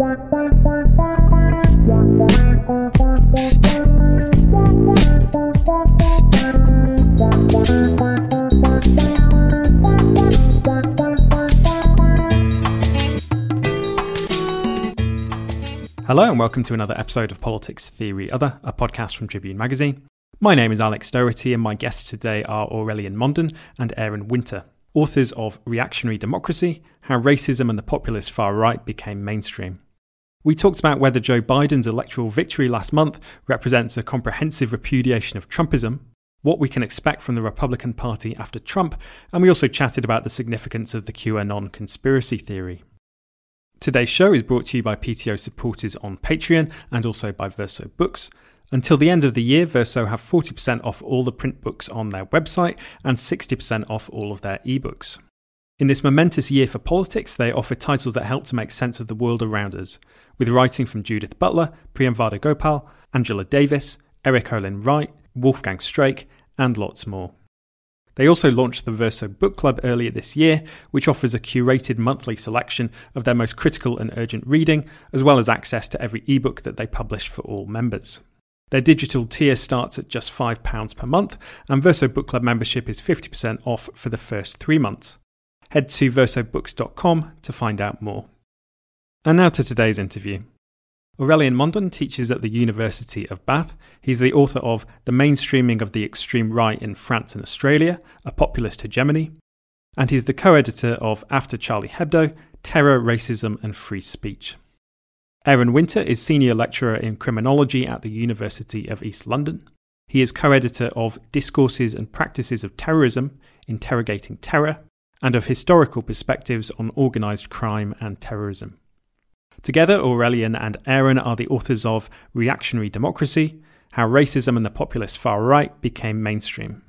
Hello, and welcome to another episode of Politics Theory Other, a podcast from Tribune Magazine. My name is Alex Doherty, and my guests today are Aurelien Mondon and Aaron Winter, authors of Reactionary Democracy How Racism and the Populist Far Right Became Mainstream. We talked about whether Joe Biden's electoral victory last month represents a comprehensive repudiation of Trumpism, what we can expect from the Republican Party after Trump, and we also chatted about the significance of the QAnon conspiracy theory. Today's show is brought to you by PTO supporters on Patreon and also by Verso Books. Until the end of the year, Verso have 40% off all the print books on their website and 60% off all of their ebooks. In this momentous year for politics, they offer titles that help to make sense of the world around us, with writing from Judith Butler, Priyam Gopal, Angela Davis, Erik Olin Wright, Wolfgang Streeck, and lots more. They also launched the Verso Book Club earlier this year, which offers a curated monthly selection of their most critical and urgent reading, as well as access to every ebook that they publish for all members. Their digital tier starts at just £5 per month, and Verso Book Club membership is 50% off for the first three months. Head to versobooks.com to find out more. And now to today's interview. Aurelien Mondon teaches at the University of Bath. He's the author of The Mainstreaming of the Extreme Right in France and Australia, A Populist Hegemony. And he's the co editor of After Charlie Hebdo Terror, Racism and Free Speech. Aaron Winter is Senior Lecturer in Criminology at the University of East London. He is co editor of Discourses and Practices of Terrorism Interrogating Terror and of Historical Perspectives on Organised Crime and Terrorism. Together, Aurelien and Aaron are the authors of Reactionary Democracy How Racism and the Populist Far Right Became Mainstream.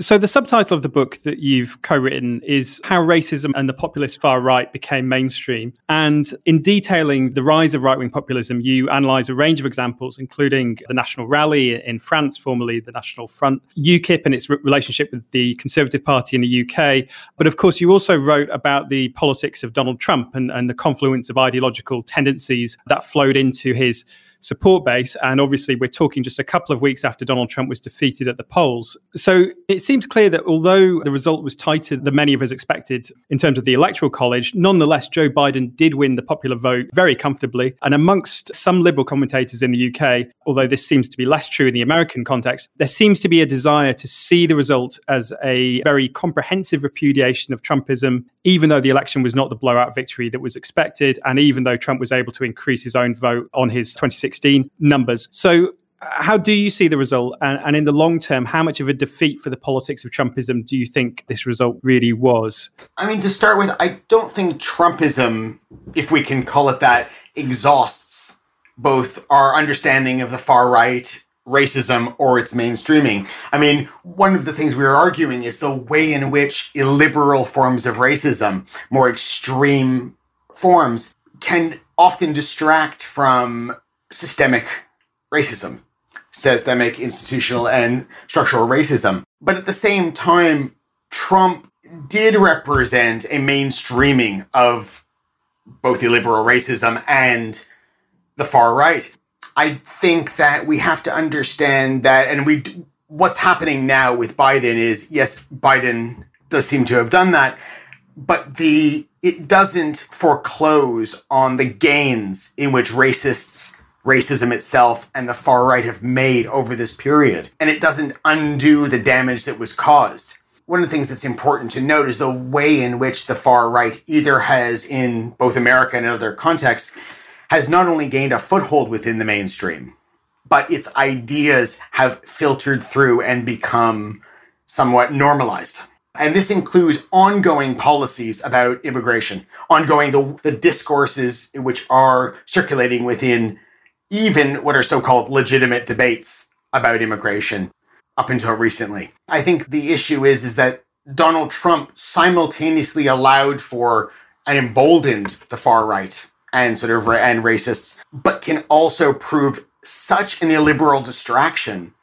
So, the subtitle of the book that you've co written is How Racism and the Populist Far Right Became Mainstream. And in detailing the rise of right wing populism, you analyse a range of examples, including the National Rally in France, formerly the National Front, UKIP and its re- relationship with the Conservative Party in the UK. But of course, you also wrote about the politics of Donald Trump and, and the confluence of ideological tendencies that flowed into his support base. And obviously, we're talking just a couple of weeks after Donald Trump was defeated at the polls. So it seems clear that although the result was tighter than many of us expected in terms of the electoral college, nonetheless, Joe Biden did win the popular vote very comfortably. And amongst some liberal commentators in the UK, although this seems to be less true in the American context, there seems to be a desire to see the result as a very comprehensive repudiation of Trumpism, even though the election was not the blowout victory that was expected, and even though Trump was able to increase his own vote on his 2016 numbers. So, how do you see the result? And, and, in the long term, how much of a defeat for the politics of Trumpism do you think this result really was? I mean, to start with, I don't think Trumpism, if we can call it that, exhausts both our understanding of the far right racism or its mainstreaming. I mean, one of the things we are arguing is the way in which illiberal forms of racism, more extreme forms, can often distract from systemic racism, systemic, institutional, and structural racism. But at the same time, Trump did represent a mainstreaming of both illiberal racism and the far right. I think that we have to understand that, and we what's happening now with Biden is yes, Biden does seem to have done that, but the it doesn't foreclose on the gains in which racists racism itself and the far right have made over this period. And it doesn't undo the damage that was caused. One of the things that's important to note is the way in which the far right either has, in both America and other contexts, has not only gained a foothold within the mainstream, but its ideas have filtered through and become somewhat normalized. And this includes ongoing policies about immigration, ongoing the, the discourses which are circulating within even what are so called legitimate debates about immigration up until recently. I think the issue is, is that Donald Trump simultaneously allowed for and emboldened the far right and sort of and racists, but can also prove such an illiberal distraction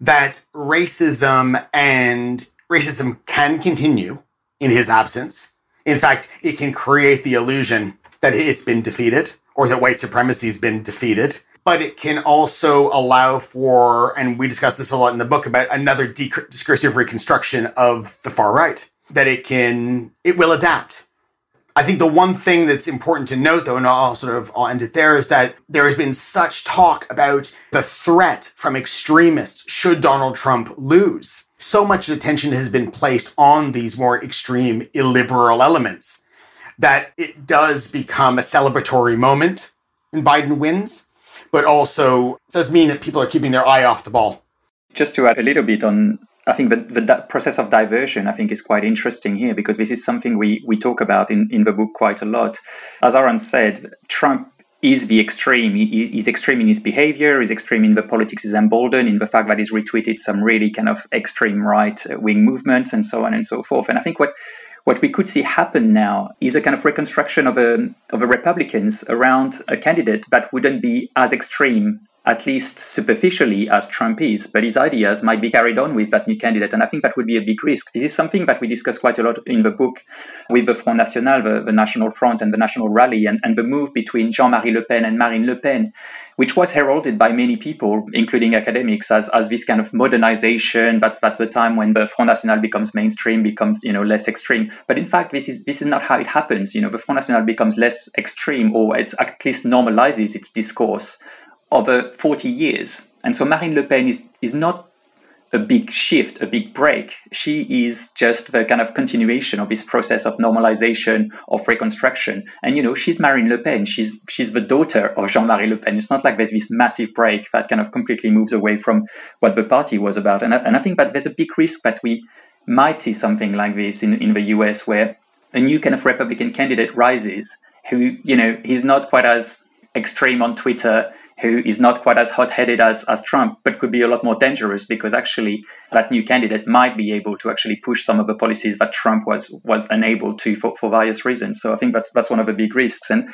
that racism and racism can continue in his absence. In fact, it can create the illusion that it's been defeated or that white supremacy has been defeated. But it can also allow for, and we discuss this a lot in the book about another discursive reconstruction of the far right, that it can, it will adapt. I think the one thing that's important to note, though, and I'll sort of I'll end it there, is that there has been such talk about the threat from extremists should Donald Trump lose so much attention has been placed on these more extreme illiberal elements that it does become a celebratory moment when Biden wins, but also does mean that people are keeping their eye off the ball. Just to add a little bit on, I think that the process of diversion, I think, is quite interesting here because this is something we, we talk about in, in the book quite a lot. As Aaron said, Trump is the extreme. He, he's extreme in his behavior, he's extreme in the politics, he's emboldened in the fact that he's retweeted some really kind of extreme right wing movements and so on and so forth. And I think what what we could see happen now is a kind of reconstruction of a of a Republicans around a candidate that wouldn't be as extreme at least superficially as Trump is, but his ideas might be carried on with that new candidate. And I think that would be a big risk. This is something that we discuss quite a lot in the book with the Front National, the, the National Front and the National Rally, and, and the move between Jean-Marie Le Pen and Marine Le Pen, which was heralded by many people, including academics, as, as this kind of modernization. That's that's the time when the Front National becomes mainstream, becomes you know less extreme. But in fact, this is this is not how it happens. You know, the Front National becomes less extreme, or it at least normalizes its discourse over 40 years. And so Marine Le Pen is, is not a big shift, a big break. She is just the kind of continuation of this process of normalization, of reconstruction. And you know, she's Marine Le Pen. She's she's the daughter of Jean-Marie Le Pen. It's not like there's this massive break that kind of completely moves away from what the party was about. And I, and I think that there's a big risk that we might see something like this in, in the US where a new kind of Republican candidate rises who, you know, he's not quite as extreme on Twitter who is not quite as hot-headed as, as Trump, but could be a lot more dangerous because actually that new candidate might be able to actually push some of the policies that Trump was was unable to for, for various reasons. So I think that's that's one of the big risks. And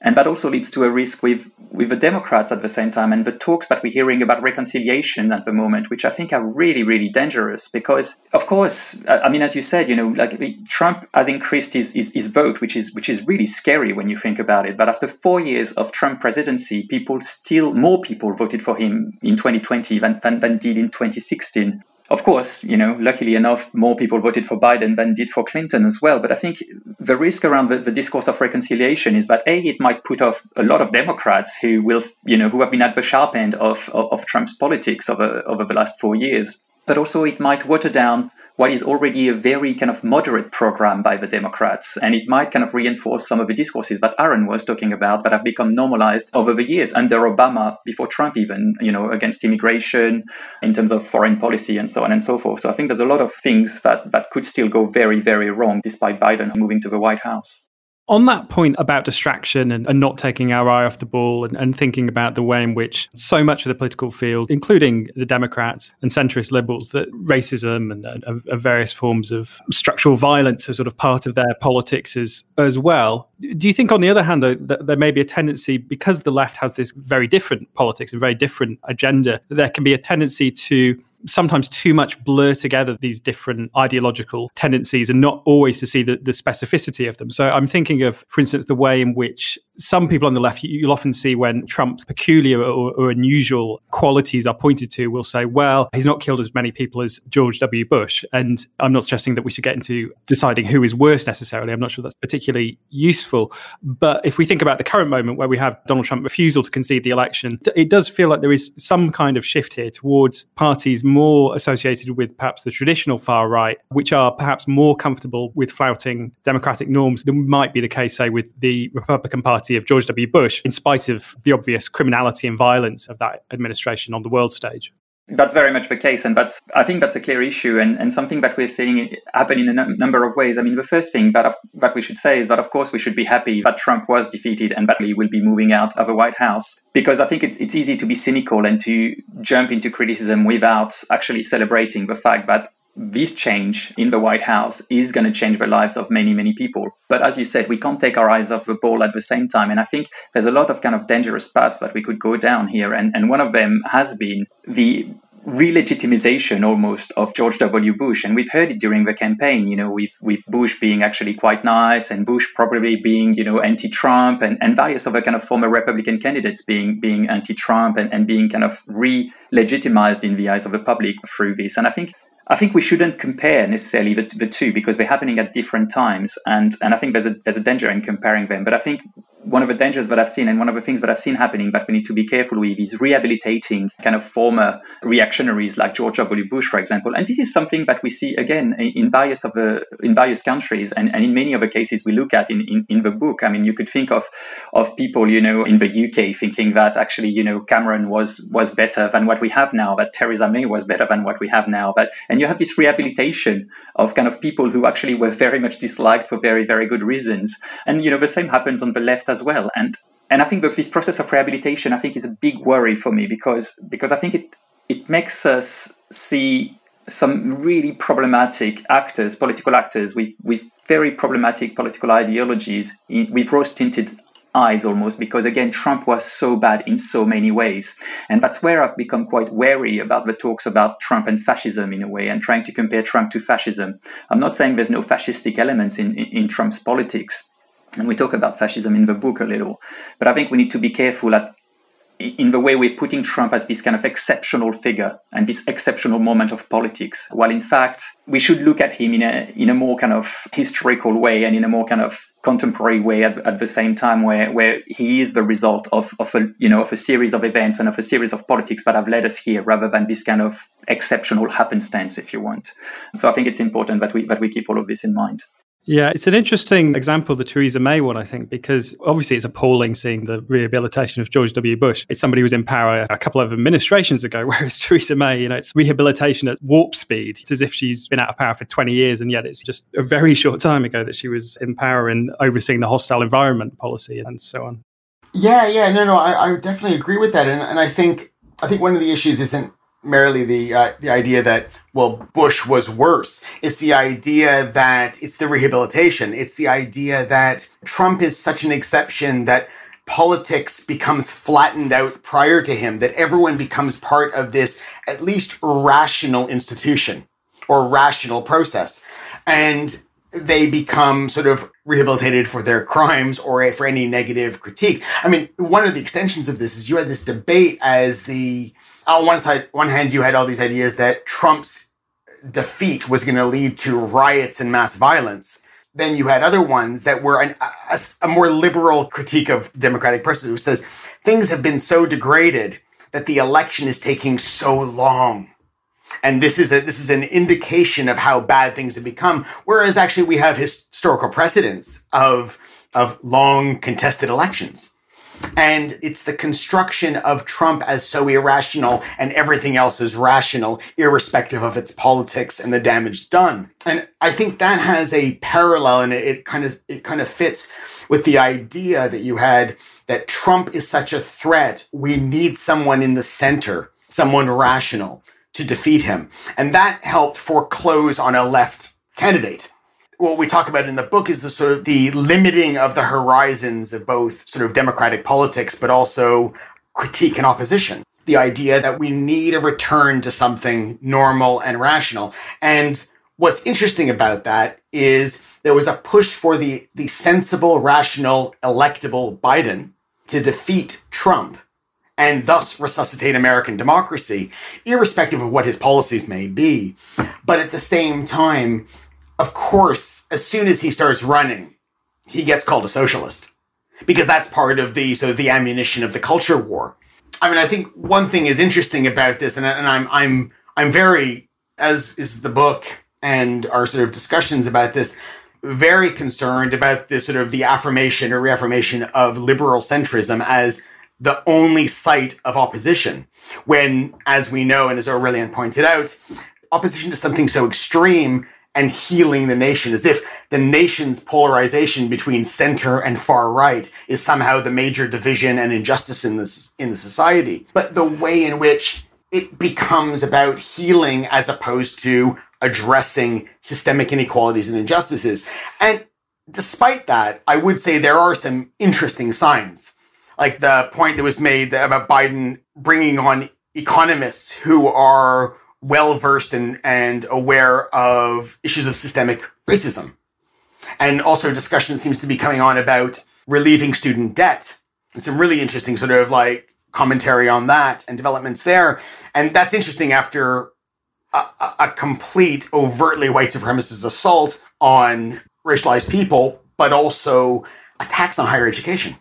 and that also leads to a risk with, with the Democrats at the same time and the talks that we're hearing about reconciliation at the moment, which I think are really, really dangerous because, of course, I mean, as you said, you know, like Trump has increased his, his, his vote, which is, which is really scary when you think about it. But after four years of Trump presidency, people still, more people voted for him in 2020 than, than, than did in 2016 of course, you know, luckily enough, more people voted for Biden than did for Clinton as well. But I think the risk around the, the, discourse of reconciliation is that a it might put off a lot of Democrats who will, you know, who have been at the sharp end of of, of Trump's politics over over the last four years. But also, it might water down what is already a very kind of moderate program by the Democrats. And it might kind of reinforce some of the discourses that Aaron was talking about that have become normalized over the years under Obama, before Trump even, you know, against immigration, in terms of foreign policy and so on and so forth. So I think there's a lot of things that, that could still go very, very wrong despite Biden moving to the White House. On that point about distraction and, and not taking our eye off the ball and, and, thinking about the way in which so much of the political field, including the Democrats and centrist liberals, that racism and, and, and various forms of structural violence are sort of part of their politics as, as well. Do you think, on the other hand, though, that there may be a tendency, because the left has this very different politics and very different agenda, that there can be a tendency to sometimes too much blur together these different ideological tendencies and not always to see the, the specificity of them. So I'm thinking of, for instance, the way in which some people on the left, you'll often see when Trump's peculiar or, or, unusual qualities are pointed to, will say, well, he's not killed as many people as George W. Bush. And I'm not suggesting that we should get into deciding who is worse necessarily. I'm not sure that's particularly useful. But if we think about the current moment where we have Donald Trump refusal to concede the election, it does feel like there is some kind of shift here towards parties more associated with perhaps the traditional far right, which are perhaps more comfortable with flouting democratic norms than might be the case, say, with the Republican Party party of George W. Bush, in spite of the obvious criminality and violence of that administration on the world stage. That's very much the case, and that's I think that's a clear issue, and, and something that we're seeing happen in a number of ways. I mean, the first thing that that we should say is that of course we should be happy that Trump was defeated and that he will be moving out of the White House, because I think it's, it's easy to be cynical and to jump into criticism without actually celebrating the fact that this change in the White House is going to change the lives of many, many people. But as you said, we can't take our eyes off the ball at the same time. And I think there's a lot of kind of dangerous paths that we could go down here. And, and one of them has been the re-legitimization almost of George W. Bush. And we've heard it during the campaign, you know, with, with Bush being actually quite nice and Bush probably being, you know, anti-Trump and, and various other kind of former Republican candidates being being anti-Trump and, and being kind of re-legitimized in the eyes of the public through this. And I think I think we shouldn't compare necessarily the, the two because they're happening at different times, and and I think there's a there's a danger in comparing them. But I think one of the dangers that I've seen and one of the things that I've seen happening that we need to be careful with is rehabilitating kind of former reactionaries like George W. Bush, for example. And this is something that we see again in various of the in various countries and, and in many of the cases we look at in, in, in the book. I mean, you could think of of people, you know, in the UK thinking that actually, you know, Cameron was was better than what we have now, that Theresa May was better than what we have now. But and you have this rehabilitation of kind of people who actually were very much disliked for very, very good reasons. And you know, the same happens on the left as well. And and I think that this process of rehabilitation, I think, is a big worry for me because because I think it it makes us see some really problematic actors, political actors with with very problematic political ideologies in, with rose tinted eyes almost because again Trump was so bad in so many ways. And that's where I've become quite wary about the talks about Trump and fascism in a way and trying to compare Trump to fascism. I'm not saying there's no fascistic elements in, in, in Trump's politics. And we talk about fascism in the book a little. But I think we need to be careful at in the way we're putting Trump as this kind of exceptional figure and this exceptional moment of politics, while in fact we should look at him in a in a more kind of historical way and in a more kind of contemporary way at, at the same time, where where he is the result of of a you know of a series of events and of a series of politics that have led us here, rather than this kind of exceptional happenstance, if you want. So I think it's important that we that we keep all of this in mind. Yeah, it's an interesting example, the Theresa May one, I think, because obviously it's appalling seeing the rehabilitation of George W. Bush. It's somebody who was in power a couple of administrations ago, whereas Theresa May, you know, it's rehabilitation at warp speed. It's as if she's been out of power for 20 years, and yet it's just a very short time ago that she was in power and overseeing the hostile environment policy and so on. Yeah, yeah, no, no, I, I definitely agree with that. And, and I think I think one of the issues isn't merely the uh, the idea that well Bush was worse. It's the idea that it's the rehabilitation. It's the idea that Trump is such an exception that politics becomes flattened out prior to him. That everyone becomes part of this at least rational institution or rational process, and they become sort of rehabilitated for their crimes or for any negative critique. I mean, one of the extensions of this is you had this debate as the Oh, on one side, one hand, you had all these ideas that Trump's defeat was going to lead to riots and mass violence. Then you had other ones that were an, a, a more liberal critique of democratic process, who says things have been so degraded that the election is taking so long. And this is a, this is an indication of how bad things have become. Whereas actually we have historical precedents of, of long contested elections. And it's the construction of Trump as so irrational and everything else is rational, irrespective of its politics and the damage done. And I think that has a parallel and it, it kind of it kind of fits with the idea that you had that Trump is such a threat. We need someone in the center, someone rational to defeat him. And that helped foreclose on a left candidate what we talk about in the book is the sort of the limiting of the horizons of both sort of democratic politics, but also critique and opposition. The idea that we need a return to something normal and rational. And what's interesting about that is there was a push for the, the sensible, rational, electable Biden to defeat Trump and thus resuscitate American democracy, irrespective of what his policies may be. But at the same time, of course, as soon as he starts running, he gets called a socialist because that's part of the sort of the ammunition of the culture war. I mean, I think one thing is interesting about this, and, and I'm I'm I'm very, as is the book and our sort of discussions about this, very concerned about this sort of the affirmation or reaffirmation of liberal centrism as the only site of opposition. When, as we know, and as Aurelien pointed out, opposition to something so extreme and healing the nation, as if the nation's polarization between center and far right is somehow the major division and injustice in this in the society. But the way in which it becomes about healing as opposed to addressing systemic inequalities and injustices. And despite that, I would say there are some interesting signs. Like the point that was made about Biden bringing on economists who are well versed and, and aware of issues of systemic racism. And also, discussion seems to be coming on about relieving student debt. And some really interesting sort of like commentary on that and developments there. And that's interesting after a, a complete overtly white supremacist assault on racialized people, but also attacks on higher education.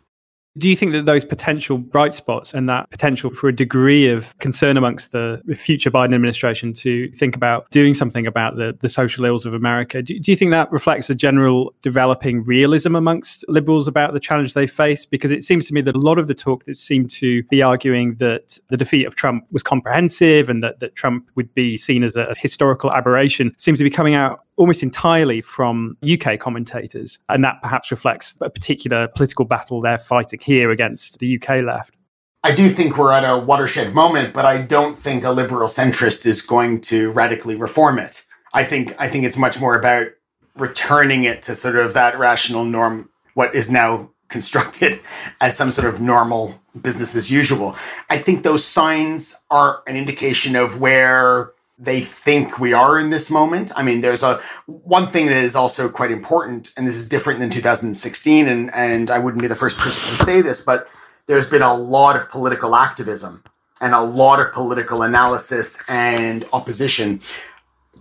Do you think that those potential bright spots and that potential for a degree of concern amongst the future Biden administration to think about doing something about the, the social ills of America, do, do you think that reflects a general developing realism amongst liberals about the challenge they face? Because it seems to me that a lot of the talk that seemed to be arguing that the defeat of Trump was comprehensive and that, that Trump would be seen as a historical aberration seems to be coming out almost entirely from UK commentators. And that perhaps reflects a particular political battle they're fighting here against the UK left. I do think we're at a watershed moment, but I don't think a liberal centrist is going to radically reform it. I think I think it's much more about returning it to sort of that rational norm, what is now constructed as some sort of normal business as usual. I think those signs are an indication of where they think we are in this moment. I mean, there's a one thing that is also quite important, and this is different than 2016, and and I wouldn't be the first person to say this, but there's been a lot of political activism and a lot of political analysis and opposition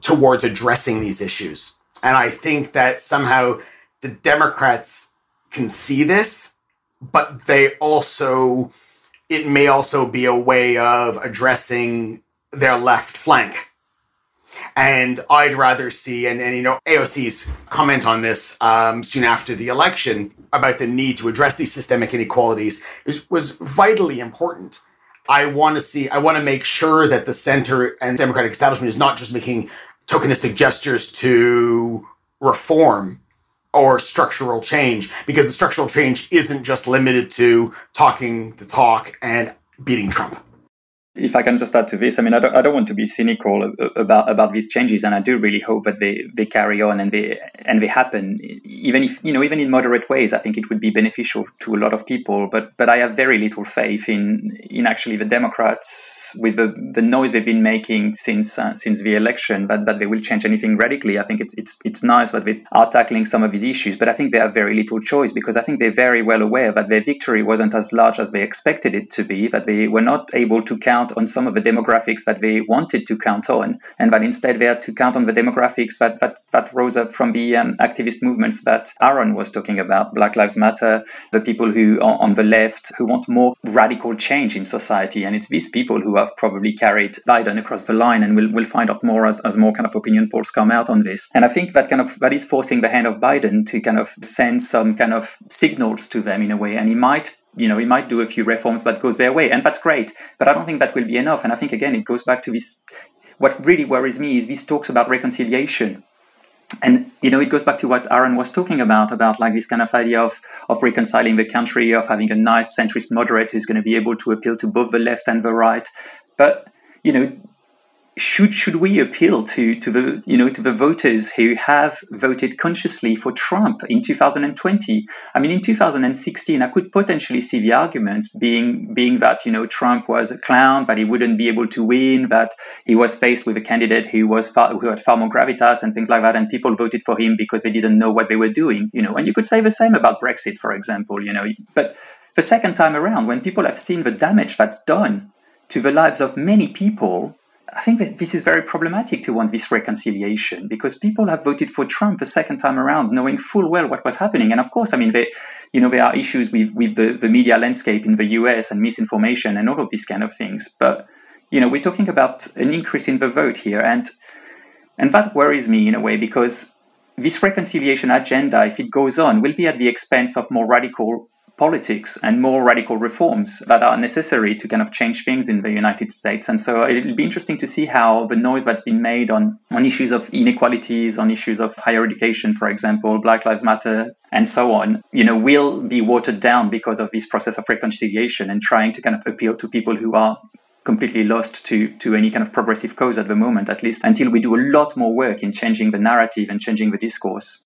towards addressing these issues. And I think that somehow the Democrats can see this, but they also it may also be a way of addressing their left flank. And I'd rather see, and, and you know, AOC's comment on this um, soon after the election about the need to address these systemic inequalities is, was vitally important. I want to see, I want to make sure that the center and Democratic establishment is not just making tokenistic gestures to reform or structural change, because the structural change isn't just limited to talking the talk and beating Trump. If I can just add to this, I mean, I don't, I don't want to be cynical about about these changes, and I do really hope that they, they carry on and they and they happen. Even if you know, even in moderate ways, I think it would be beneficial to a lot of people. But but I have very little faith in in actually the Democrats with the, the noise they've been making since uh, since the election that, that they will change anything radically. I think it's it's it's nice that they are tackling some of these issues, but I think they have very little choice because I think they're very well aware that their victory wasn't as large as they expected it to be. That they were not able to count count on some of the demographics that they wanted to count on, and that instead they had to count on the demographics that that, that rose up from the um, activist movements that Aaron was talking about, Black Lives Matter, the people who are on the left who want more radical change in society, and it's these people who have probably carried Biden across the line, and we'll we'll find out more as, as more kind of opinion polls come out on this. And I think that kind of that is forcing the hand of Biden to kind of send some kind of signals to them in a way, and he might you know, he might do a few reforms that goes their way, and that's great. But I don't think that will be enough. And I think again, it goes back to this. What really worries me is these talks about reconciliation. And you know, it goes back to what Aaron was talking about, about like this kind of idea of of reconciling the country, of having a nice centrist moderate who's going to be able to appeal to both the left and the right. But you know, should should we appeal to to the you know to the voters who have voted consciously for Trump in 2020? I mean, in 2016, I could potentially see the argument being being that you know Trump was a clown, that he wouldn't be able to win, that he was faced with a candidate who was far, who had far more gravitas and things like that, and people voted for him because they didn't know what they were doing. You know, and you could say the same about Brexit, for example. You know, but the second time around, when people have seen the damage that's done to the lives of many people I think that this is very problematic to want this reconciliation because people have voted for Trump the second time around, knowing full well what was happening. And of course, I mean, they, you know, there are issues with, with the, the media landscape in the US and misinformation and all of these kind of things. But, you know, we're talking about an increase in the vote here. And, and that worries me in a way because this reconciliation agenda, if it goes on, will be at the expense of more radical politics and more radical reforms that are necessary to kind of change things in the United States. And so it'll be interesting to see how the noise that's been made on, on issues of inequalities, on issues of higher education, for example, Black Lives Matter, and so on, you know, will be watered down because of this process of reconciliation and trying to kind of appeal to people who are completely lost to, to any kind of progressive cause at the moment, at least until we do a lot more work in changing the narrative and changing the discourse.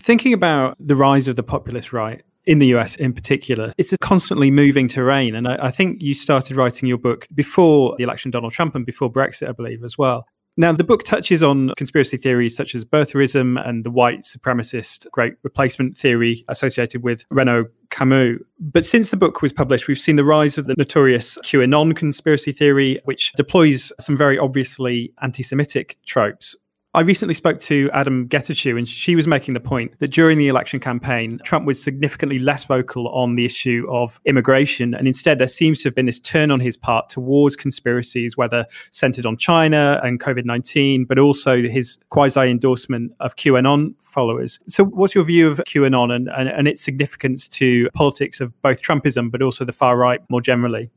Thinking about the rise of the populist right, in the US in particular, it's a constantly moving terrain. And I, I, think you started writing your book before the election Donald Trump and before Brexit, I believe, as well. Now, the book touches on conspiracy theories such as birtherism and the white supremacist great replacement theory associated with Renaud Camus. But since the book was published, we've seen the rise of the notorious QAnon conspiracy theory, which deploys some very obviously anti Semitic tropes. I recently spoke to Adom Getachew, and she was making the point that during the election campaign, Trump was significantly less vocal on the issue of immigration. And instead, there seems to have been this turn on his part towards conspiracies, whether centered on China and COVID 19, but also his quasi endorsement of QAnon followers. So, what's your view of QAnon and, and, and its significance to politics of both Trumpism, but also the far right more generally?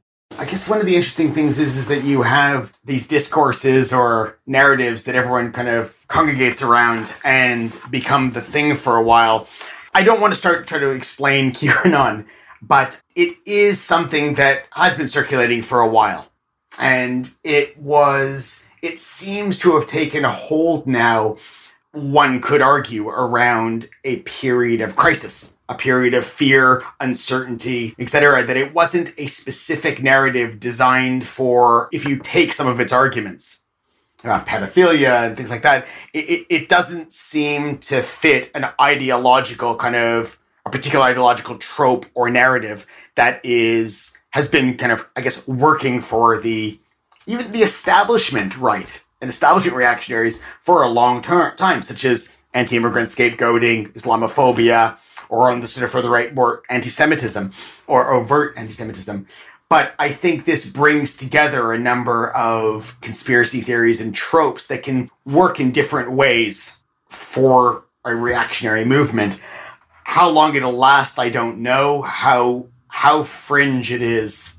I guess one of the interesting things is is that you have these discourses or narratives that everyone kind of congregates around and become the thing for a while. I don't want to start try to explain QAnon, but it is something that has been circulating for a while. And it was it seems to have taken a hold now, one could argue, around a period of crisis a period of fear, uncertainty, etc. That it wasn't a specific narrative designed for, if you take some of its arguments about pedophilia and things like that, it, it, it doesn't seem to fit an ideological kind of a particular ideological trope or narrative that is has been kind of, I guess, working for the even the establishment right and establishment reactionaries for a long ter- time, such as anti-immigrant scapegoating, Islamophobia, or on the sort of further right, more anti-Semitism or overt anti-Semitism. But I think this brings together a number of conspiracy theories and tropes that can work in different ways for a reactionary movement. How long it'll last, I don't know. How how fringe it is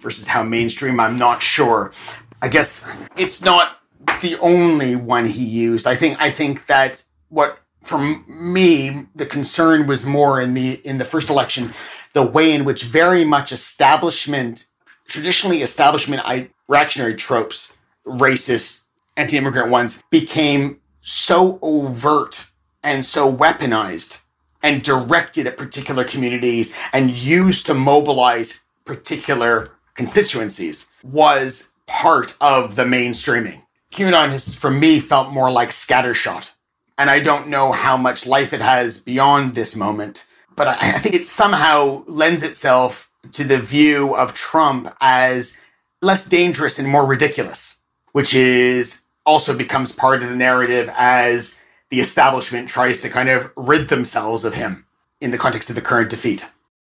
versus how mainstream, I'm not sure. I guess it's not the only one he used. I think I think that what for me, the concern was more in the in the first election, the way in which very much establishment, traditionally establishment reactionary tropes, racist, anti-immigrant ones, became so overt and so weaponized and directed at particular communities and used to mobilize particular constituencies was part of the mainstreaming. QAnon has, for me, felt more like scattershot and I don't know how much life it has beyond this moment. But I, I think it somehow lends itself to the view of Trump as less dangerous and more ridiculous, which is also becomes part of the narrative as the establishment tries to kind of rid themselves of him in the context of the current defeat.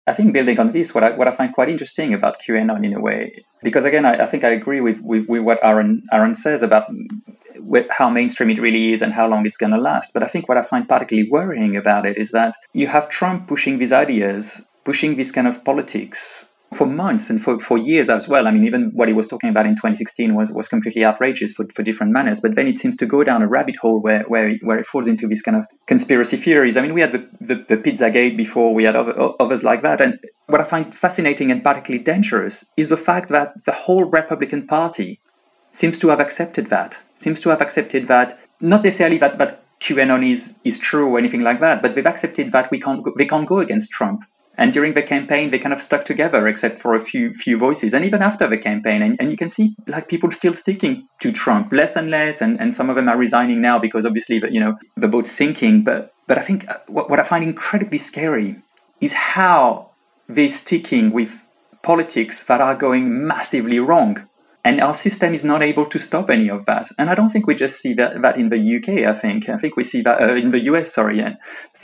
I think building on this, what I, what I find quite interesting about QAnon in a way, because again, I, I think I agree with, with, with what Aaron, Aaron says about how mainstream it really is and how long it's going to last. But I think what I find particularly worrying about it is that you have Trump pushing these ideas, pushing this kind of politics for months and for, for years as well. I mean, even what he was talking about in 2016 was, was completely outrageous for, for different manners. But then it seems to go down a rabbit hole where, where, where it falls into these kind of conspiracy theories. I mean, we had the, the, the Pizzagate before, we had other, others like that. And what I find fascinating and particularly dangerous is the fact that the whole Republican Party seems to have accepted that, seems to have accepted that, not necessarily that, that QAnon is, is true or anything like that, but they've accepted that we can't go, they can't go against Trump. And during the campaign, they kind of stuck together, except for a few few voices. And even after the campaign, and, and you can see like people still sticking to Trump less and less, and, and some of them are resigning now because obviously, the, you know, the boat's sinking. But but I think uh, what, what I find incredibly scary is how they're sticking with politics that are going massively wrong and our system is not able to stop any of that. And I don't think we just see that, that in the UK, I think. I think we see that uh, in the US, sorry. And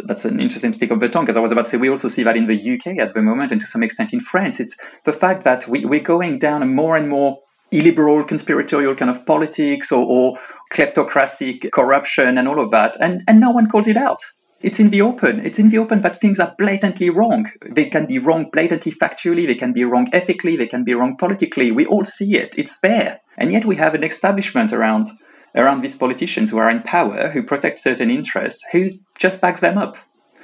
that's an interesting stick of the tongue, because I was about to say we also see that in the UK at the moment, and to some extent in France. It's the fact that we, we're going down a more and more illiberal, conspiratorial kind of politics or, or kleptocratic corruption and all of that. And, and no one calls it out. It's in the open. It's in the open that things are blatantly wrong. They can be wrong blatantly factually, they can be wrong ethically, they can be wrong politically. We all see it. It's there. And yet we have an establishment around around these politicians who are in power, who protect certain interests, who just backs them up.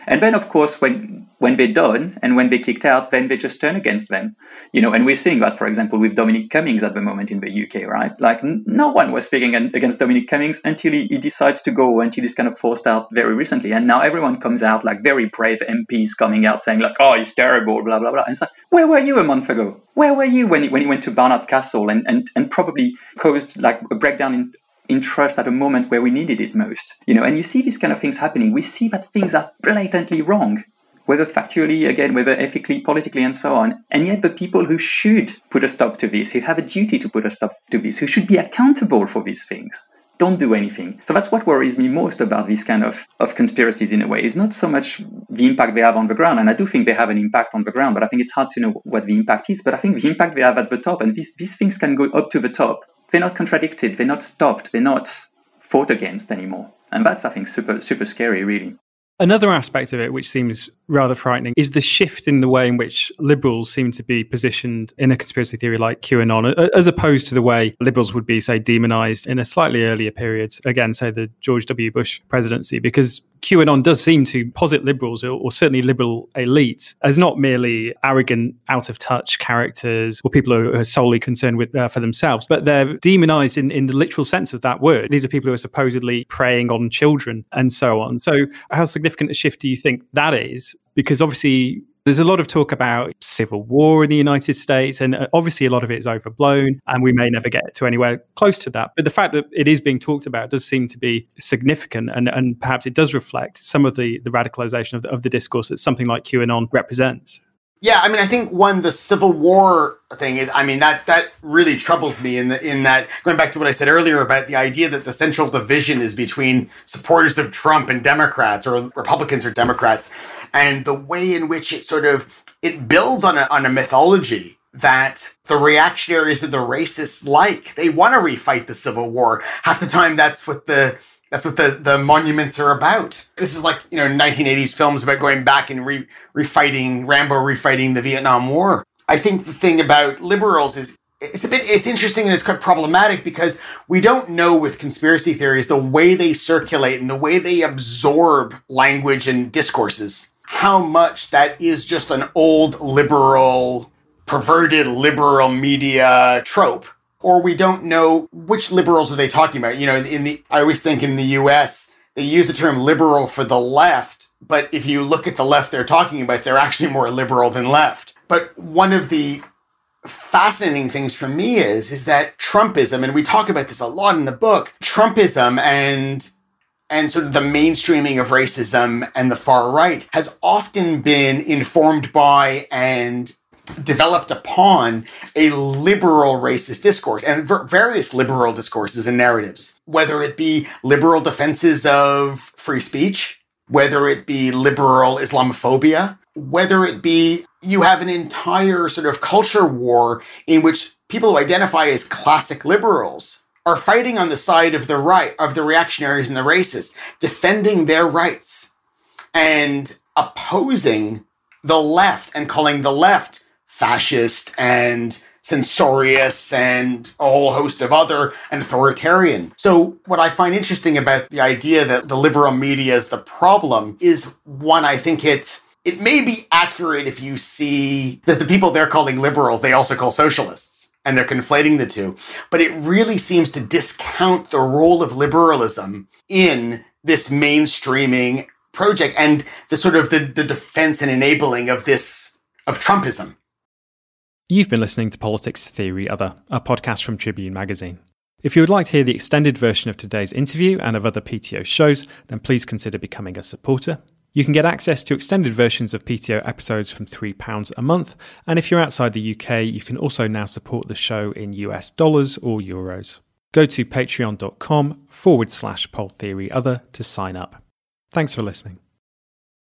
And then, of course, when when they're done and when they're kicked out, then they just turn against them. You know, and we're seeing that, for example, with Dominic Cummings at the moment in the UK, right? Like, n- no one was speaking against Dominic Cummings until he, he decides to go, until he's kind of forced out very recently. And now everyone comes out, like very brave MPs coming out saying, like, oh, he's terrible, blah, blah, blah. And it's like, where were you a month ago? Where were you when he, when he went to Barnard Castle and, and, and probably caused like a breakdown in in trust at a moment where we needed it most. You know, and you see these kind of things happening. We see that things are blatantly wrong, whether factually, again, whether ethically, politically, and so on. And yet the people who should put a stop to this, who have a duty to put a stop to this, who should be accountable for these things, don't do anything. So that's what worries me most about these kind of, of conspiracies in a way. It's not so much the impact they have on the ground, and I do think they have an impact on the ground, but I think it's hard to know what the impact is. But I think the impact they have at the top, and these, these things can go up to the top, they're not contradicted, they're not stopped, they're not fought against anymore. And that's, I think, super, super scary, really. Another aspect of it, which seems rather frightening, is the shift in the way in which liberals seem to be positioned in a conspiracy theory like QAnon, as opposed to the way liberals would be, say, demonized in a slightly earlier period, again, say the George W. Bush presidency, because QAnon does seem to posit liberals, or, or certainly liberal elites, as not merely arrogant, out of touch characters or people who are solely concerned with uh, for themselves, but they're demonized in, in the literal sense of that word. These are people who are supposedly preying on children and so on. So, how significant a shift do you think that is? Because obviously, there's a lot of talk about civil war in the United States, and uh, obviously a lot of it is overblown, and we may never get to anywhere close to that. But the fact that it is being talked about does seem to be significant, and, and perhaps it does reflect some of the, the radicalization of the, of the discourse that something like QAnon represents. Yeah, I mean, I think one the Civil War thing is, I mean, that that really troubles me in the in that going back to what I said earlier about the idea that the central division is between supporters of Trump and Democrats or Republicans or Democrats and the way in which it sort of it builds on a, on a mythology that the reactionaries and the racists like. They want to refight the Civil War. Half the time, that's what the that's what the, the monuments are about. This is like, you know, 1980s films about going back and re- refighting, Rambo refighting the Vietnam War. I think the thing about liberals is it's a bit it's interesting and it's quite problematic because we don't know with conspiracy theories the way they circulate and the way they absorb language and discourses how much that is just an old liberal, perverted liberal media trope. Or we don't know which liberals are they talking about. You know, in the I always think in the US, they use the term liberal for the left, but if you look at the left they're talking about, they're actually more liberal than left. But one of the fascinating things for me is is that Trumpism, and we talk about this a lot in the book, Trumpism and and sort of the mainstreaming of racism and the far right has often been informed by and developed upon a liberal racist discourse and various liberal discourses and narratives, whether it be liberal defenses of free speech, whether it be liberal Islamophobia, whether it be you have an entire sort of culture war in which people who identify as classic liberals are fighting on the side of the right, of the reactionaries and the racists, defending their rights and opposing the left and calling the left fascist and censorious and a whole host of other and authoritarian. So what I find interesting about the idea that the liberal media is the problem is one, I think it it may be accurate if you see that the people they're calling liberals, they also call socialists and they're conflating the two. But it really seems to discount the role of liberalism in this mainstreaming project and the sort of the, the defense and enabling of this of Trumpism. You've been listening to Politics Theory Other, a podcast from Tribune Magazine. If you would like to hear the extended version of today's interview and of other PTO shows, then please consider becoming a supporter. You can get access to extended versions of PTO episodes from £3 a month, and if you're outside the UK, you can also now support the show in US dollars or euros. Go to patreon.com forward slash poll theory other to sign up. Thanks for listening.